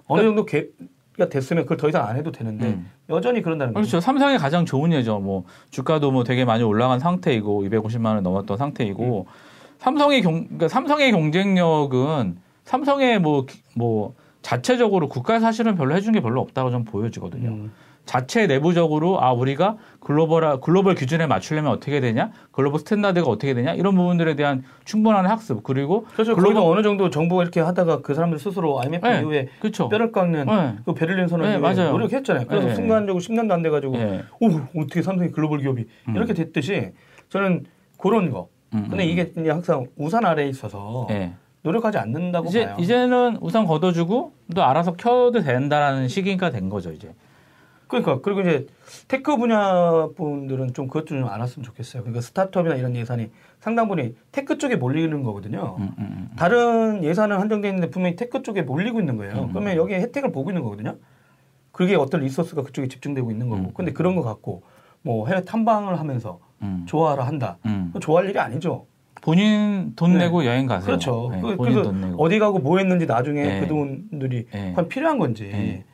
어느 정도 계가 됐으면 그걸 더 이상 안 해도 되는데 음. 여전히 그런다는 거죠. 그렇죠. 삼성이 가장 좋은 예죠. 뭐 주가도 뭐 되게 많이 올라간 상태이고 250만 원 넘었던 상태이고 삼성의 경 그러니까 삼성의 경쟁력은 삼성의 뭐뭐 자체적으로 국가 사실은 별로 해준 게 별로 없다고 좀 보여지거든요. 음. 자체 내부적으로 아 우리가 글로벌 글로벌 기준에 맞추려면 어떻게 되냐, global standard가 어떻게 되냐 이런 부분들에 대한 충분한 학습 그리고 그렇죠. 글로벌- 어느 정도 정부가 이렇게 하다가 그 사람들 스스로 IMF 네. 이후에 그렇죠. 뼈를 깎는 네. 그 베를린 선언 네, 이후에. 노력했잖아요. 그래서 네. 순간적으로 10년도 안 돼가지고 예. 오 어떻게 삼성이 글로벌 기업이 음. 이렇게 됐듯이 저는 그런 거. 음, 근데 음. 이게 이제 항상 우산 아래에 있어서 예. 노력하지 않는다고 이제 봐요. 이제는 우산 걷어주고 또 알아서 커도 된다라는 시기가 된 거죠 이제. 그러니까 그리고 이제 tech 분야 분들은 좀 그것 좀 알았으면 좋겠어요. 그러니까 스타트업이나 이런 예산이 상당 부분이 tech 쪽에 몰리는 거거든요. 음, 음, 음. 다른 예산은 한정돼 있는데 분명히 tech 쪽에 몰리고 있는 거예요. 음. 그러면 여기에 혜택을 보고 있는 거거든요. 그게 어떤 resource가 그쪽에 집중되고 있는 거고. 음. 근데 그런 거 갖고 뭐 해외 탐방을 하면서 음. 좋아라 한다. 음. 좋아할 일이 아니죠. 본인 돈 네. 내고 여행 가세요. 그렇죠. 네, 그- 본인 돈 내고. 어디 가고 뭐 했는지 나중에 네. 그 돈들이 네. 과연 필요한 건지. 네.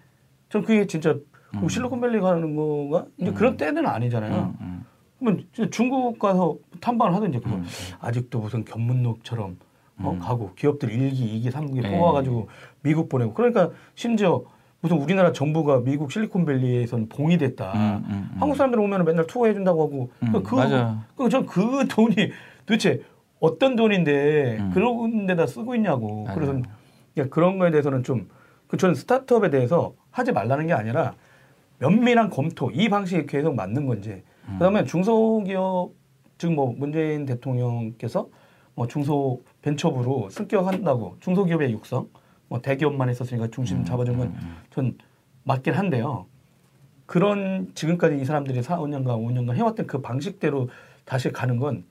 전 그게 진짜 뭐 음. 실리콘밸리 가는 거가 이제 음. 그런 때는 아니잖아요. 음, 음, 그러면 중국 가서 탐방을 하든지 그거 음. 아직도 무슨 견문록처럼 어, 음. 가고 기업들 1기, 2기, 3기 네. 뽑아가지고 미국 보내고 그러니까 심지어 무슨 우리나라 정부가 미국 실리콘밸리에선 봉이 됐다. 음, 음, 음. 한국 사람들 오면 맨날 투어해 준다고 하고 음, 그, 맞아요. 그, 전 그 돈이 도대체 어떤 돈인데 음. 그런 데다 쓰고 있냐고. 맞아요. 그래서 그러니까 그런 거에 대해서는 좀, 그 저는 스타트업에 대해서 하지 말라는 게 아니라 면밀한 검토, 이 방식이 계속 맞는 건지. 음. 그 다음에 중소기업, 지금 뭐 문재인 대통령께서 뭐 중소 벤처부로 승격한다고 중소기업의 육성, 뭐 대기업만 했었으니까 중심 잡아준 건 전 맞긴 한데요. 그런 지금까지 이 사람들이 4, 5년간, 5년간 해왔던 그 방식대로 다시 가는 건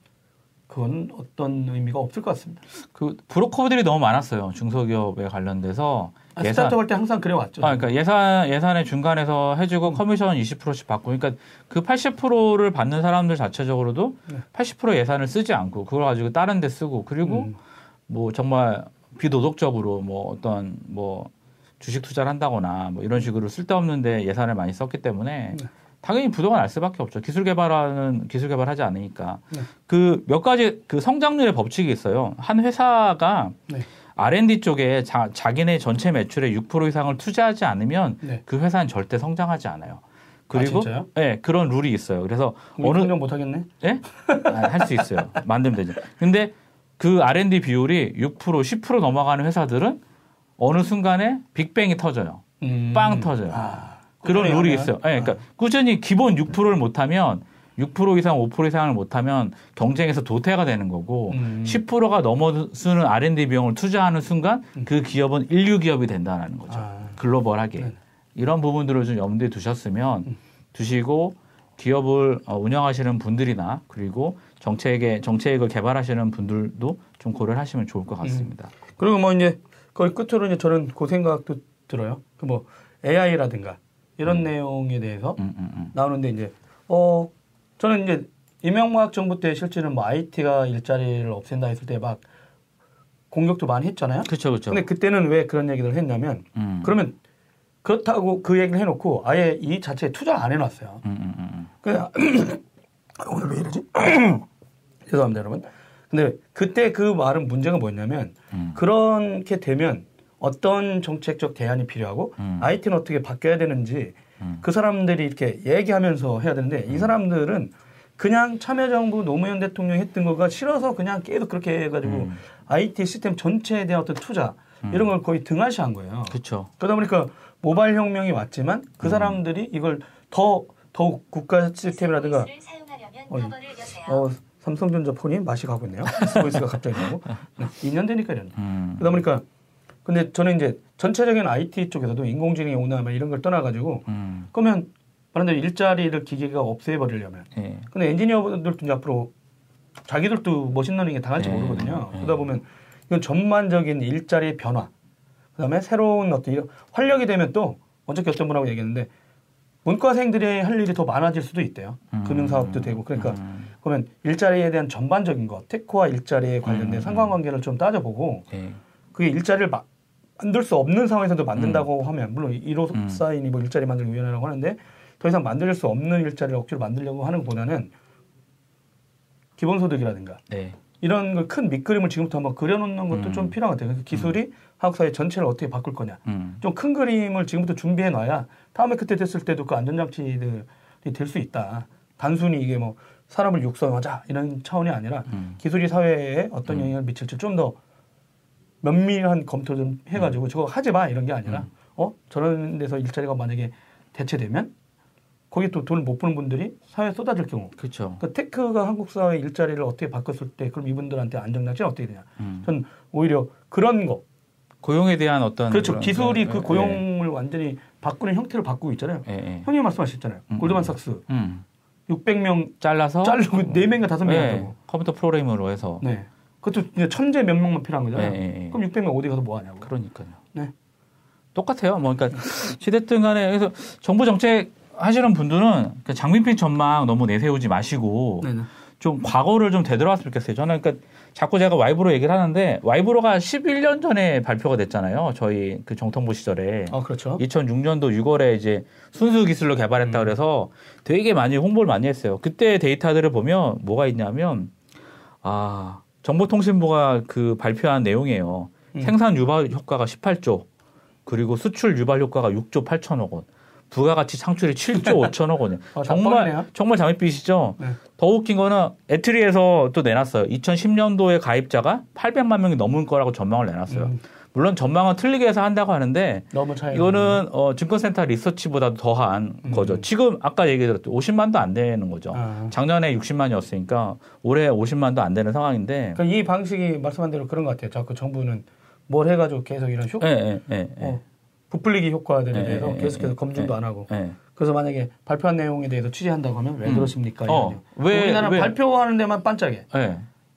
그건 어떤 의미가 없을 것 같습니다. 그 브로커들이 너무 많았어요. 중소기업에 관련돼서 아, 예산 스타트업 할 때 항상 그래 왔죠. 아, 그러니까 예산 예산의 중간에서 해주고 커미션 20%씩 받고, 그러니까 그 80%를 받는 사람들 자체적으로도 네. 80% 예산을 쓰지 않고 그걸 가지고 다른 데 쓰고 그리고 음. 뭐 정말 비도덕적으로 뭐 어떤 뭐 주식 투자를 한다거나 뭐 이런 식으로 쓸데없는데 예산을 많이 썼기 때문에 네. 당연히 부도가 날 수밖에 없죠. 기술 개발하는 기술 개발하지 않으니까 네. 그몇 가지 그 성장률의 법칙이 있어요. 한 회사가 네. R&D 쪽에 자, 자기네 전체 매출의 6% 이상을 투자하지 않으면 네. 그 회사는 절대 성장하지 않아요. 그리고 아? 네, 그런 룰이 있어요. 그래서 어느 성장 못 하겠네. 예? 할수 있어요. 만들면 되죠. 근데 그 R&D 비율이 6% 10% 넘어가는 회사들은 어느 순간에 빅뱅이 터져요. 음. 빵 터져요. 아, 그런 꾸준히 룰이? 있어요. 예, 그러니까 꾸준히 기본 6%를 못하면 6% 이상, 5% 이상을 못하면 경쟁에서 도태가 되는 거고 음. 10%가 넘어서는 R&D 비용을 투자하는 순간 그 기업은 인류 기업이 된다는 거죠. 아. 글로벌하게 네네. 이런 부분들을 좀 염두에 두셨으면 두시고 기업을 어, 운영하시는 분들이나 그리고 정책에 정책을 개발하시는 분들도 좀 고려를 하시면 좋을 것 같습니다. 그리고 뭐 이제 거의 끝으로 이제 저는 그 생각도 들어요. 그 뭐 AI라든가 이런 내용에 대해서 음, 음, 음. 나오는데 이제 어 저는 이제 이명박 정부 때 실제는 뭐 IT가 일자리를 없앤다 했을 때 막 공격도 많이 했잖아요. 그렇죠, 그렇죠. 근데 그때는 왜 그런 얘기를 했냐면 음. 그러면 그렇다고 그 얘기를 해놓고 아예 이 자체에 투자를 안 해놨어요. 음, 음, 음, 음. 그냥 오늘 왜 이러지? 죄송합니다, 여러분. 근데 그때 그 말은 문제가 뭐였냐면 음. 그렇게 되면 어떤 정책적 대안이 필요하고 음. IT는 어떻게 바뀌어야 되는지 음. 그 사람들이 이렇게 얘기하면서 해야 되는데 이 사람들은 그냥 참여정부 노무현 대통령이 했던 거가 싫어서 그냥 계속 그렇게 해가지고 음. IT 시스템 전체에 대한 어떤 투자 이런 걸 거의 등한시한 거예요. 그렇죠. 그러다 보니까 모바일 혁명이 왔지만 음. 그 사람들이 이걸 더 더욱 국가 시스템이라든가 어이. 어, 삼성전자 폰이 맛이 가고 있네요. S Voice가 갑자기 나오고 네, 2년 되니까 이런. 음. 그러다 보니까 근데 저는 이제 전체적인 IT 쪽에서도 인공지능이 오나 뭐 이런 걸 떠나가지고 음. 그러면 말한 일자리를 기계가 없애버리려면 예. 근데 엔지니어분들도 이제 앞으로 자기들도 machine learning에 당할지 네, 모르거든요. 네. 그러다 보면 이건 전반적인 일자리의 변화, 그다음에 새로운 어떤 이런 활력이 되면 또 어저께 어떤 분하고 얘기했는데 문과생들이 할 일이 더 많아질 수도 있대요. 음. 금융사업도 되고 그러니까 음. 그러면 일자리에 대한 전반적인 것, 테크와 일자리에 관련된 음. 상관관계를 좀 따져보고 예. 그게 일자리를 마- 만들 수 없는 상황에서도 만든다고 하면 물론 1호 음. 사인이 뭐 일자리 만들기 위원회라고 하는데 더 이상 만들 수 없는 일자리를 억지로 만들려고 하는 것보다는 기본소득이라든가 네. 이런 걸큰 밑그림을 지금부터 한번 그려놓는 것도 음. 좀 필요한 것 같아요. 그래서 기술이 한국 사회 전체를 어떻게 바꿀 거냐. 음. 좀큰 그림을 지금부터 준비해 놔야 다음에 그때 됐을 때도 그 안전장치들이 될 수 있다. 단순히 이게 뭐 사람을 육성하자 이런 차원이 아니라 음. 기술이 사회에 어떤 영향을 미칠지 좀더 면밀한 검토 좀 해가지고 음. 저거 하지 마 이런 게 아니라. 어? 저런 데서 일자리가 만약에 대체되면 거기 또 돈을 못 버는 분들이 사회에 쏟아질 경우. 그렇죠. 그 테크가 한국 사회 일자리를 어떻게 바꿨을 때 그럼 이분들한테 안정장치는 어떻게 되냐. 음. 전 오히려 그런 거. 고용에 대한 어떤 그렇죠. 기술이 예, 그 예, 고용을 완전히 바꾸는 형태를 바꾸고 있잖아요. 예, 예. 형님 말씀하셨잖아요. 음, 골드만삭스. 음. 600명 잘라서? 자르고 4명인가 5명 예, 한다고. 컴퓨터 프로그램으로 해서. 네 그것도 천재 몇 명만 필요한 거잖아요 예, 예, 예. 그럼 600명 어디 가서 뭐 하냐고 그러니까요. 네. 똑같아요. 뭐 그러니까 시대등 간에 그래서 정부 정책 하시는 분들은 그 장밋빛 전망 너무 내세우지 마시고 네네. 좀 과거를 좀 되돌아왔으면 좋겠어요. 저는 그러니까 자꾸 제가 와이브로 얘기를 하는데 와이브로가 11년 전에 발표가 됐잖아요. 저희 그 정통부 시절에. 아 그렇죠 2006년도 6월에 이제 순수 기술로 개발했다 그래서 되게 많이 홍보를 많이 했어요. 그때 데이터들을 보면 뭐가 있냐면 아 정보통신부가 그 발표한 내용이에요. 음. 생산 유발 효과가 18조 그리고 수출 유발 효과가 6조 8천억 원. 부가가치 창출이 7조 5천억 원이에요. 아, 정말. 정말 장밋빛이죠. 네. 더 웃긴 거는 에트리에서 또 내놨어요. 2010년도에 가입자가 800만 명이 넘을 거라고 전망을 내놨어요. 음. 물론 전망은 틀리게 해서 한다고 하는데 이거는 어, 증권센터 리서치보다도 더한 음. 거죠. 지금 아까 얘기 드렸죠. 50만도 안 되는 거죠. 아. 작년에 60만이었으니까 올해 50만도 안 되는 상황인데. 그러니까 이 방식이 말씀한 대로 그런 것 같아요 자꾸 정부는 뭘 해가지고 계속 이런 효 예, 예, 예, 예. 어, 부풀리기 효과들에 예, 대해서 예, 예, 계속해서 예, 검증도 예. 안 하고 예. 그래서 만약에 발표한 내용에 대해서 취재한다고 하면 왜 음. 그러십니까? 어, 이러냐. 왜- 우리나라 왜- 발표하는 데만 반짝해.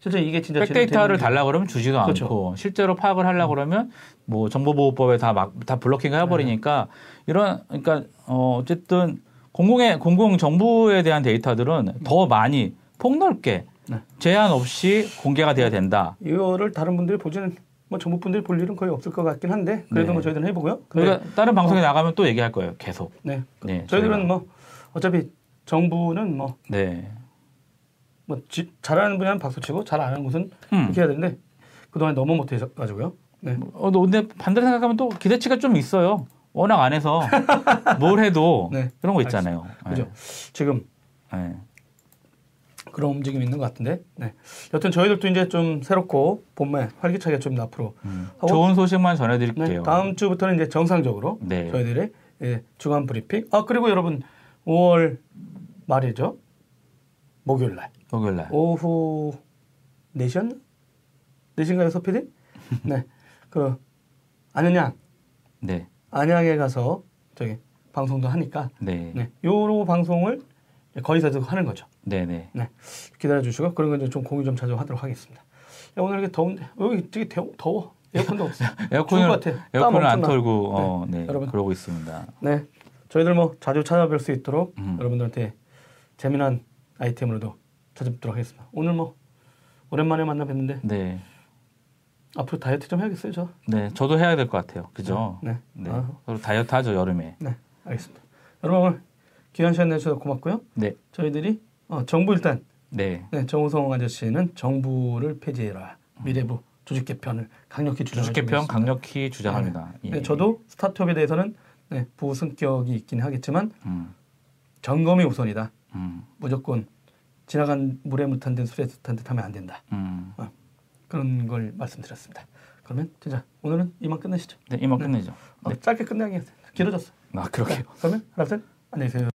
예. 실제 이게 진짜 백데이터를 달라 그러면 주지도 그렇죠. 않고 실제로 파악을 하려 고 그러면 뭐 정보보호법에 다막다 블로킹 해버리니까 이런 그러니까 어 어쨌든 공공의 공공 정부에 대한 데이터들은 더 많이 폭넓게 네. 제한 없이 공개가 돼야 된다. 이거를 다른 분들이 보지는 뭐 정부 분들이 볼 일은 거의 없을 것 같긴 한데 그래도 네. 뭐 저희들은 해보고요. 그러니까 다른 방송에 나가면 또 얘기할 거예요. 계속. 네. 네, 저희들은 저희가. 뭐 어차피 정부는 뭐, 네. 뭐 지- 잘하는 분야는 박수치고 잘 안 하는 곳은 음. 그렇게 해야 되는데 그동안 너무 못해가지고요. 네. 어, 근데 반대로 생각하면 또 기대치가 좀 있어요. 워낙 안 해서 뭘 해도 네. 그런 거 있잖아요. 그죠. 지금 네. 네. 그런 움직임이 있는 것 같은데. 네. 여튼 저희들도 이제 좀 새롭고 봄에 활기차게 좀 앞으로 음. 좋은 소식만 네, 전해드릴게요. 다음 주부터는 이제 정상적으로 네. 저희들의 예, 주간 브리핑. 아 그리고 여러분 5월 말이죠. 목요일 날 목요일 날. 오후 4시였나? 4시인가요, 서피디? 네. 그 안현양 네. 안양에 가서 저기 방송도 하니까 네. 네. 요로 방송을 거기서도 하는 거죠. 네, 네. 네. 기다려 주시고 그런 건 좀 공유 좀 자주 하도록 하겠습니다. 야, 오늘 이렇게 더운데 여기 되게 더, 더워. 에어컨도 없어. 죽을 에어컨을 에어컨을 안. 털고 어, 네. 여러분. 그러고 있습니다. 네. 저희들 뭐 자주 찾아뵐 수 있도록 음. 여러분들한테 재미난 아이템으로도 찾아뵙도록 하겠습니다. 오늘 뭐 오랜만에 만나 뵀는데 네. 앞으로 다이어트 좀 해야겠어요, 저. 네, 저도 해야 될 것 같아요. 그죠? 네. 네. 아. 서로 다이어트 하죠, 여름에. 네, 알겠습니다. 여러분 오늘 귀한 시간 내주셔서 고맙고요. 네. 저희들이 어, 정부 일단 네. 네, 정우성 아저씨는 정부를 폐지해라 미래부 조직 개편을 강력히 주장하고 주식 개편 있습니다. 강력히 주장합니다. 예. 네, 저도 스타트업에 대해서는 네, 부승격이 있긴 하겠지만 음. 점검이 우선이다. 음. 무조건 지나간 물에 묻한 듯 술에 듯한 듯 하면 안 된다. 음. 그런 걸 말씀드렸습니다. 그러면 진짜 오늘은 이만 끝내시죠. 네, 이만 끝내죠. 어, 짧게 끝내야겠 길어졌어. 아, 그렇게요. 그러면 둘 안녕히 계세요.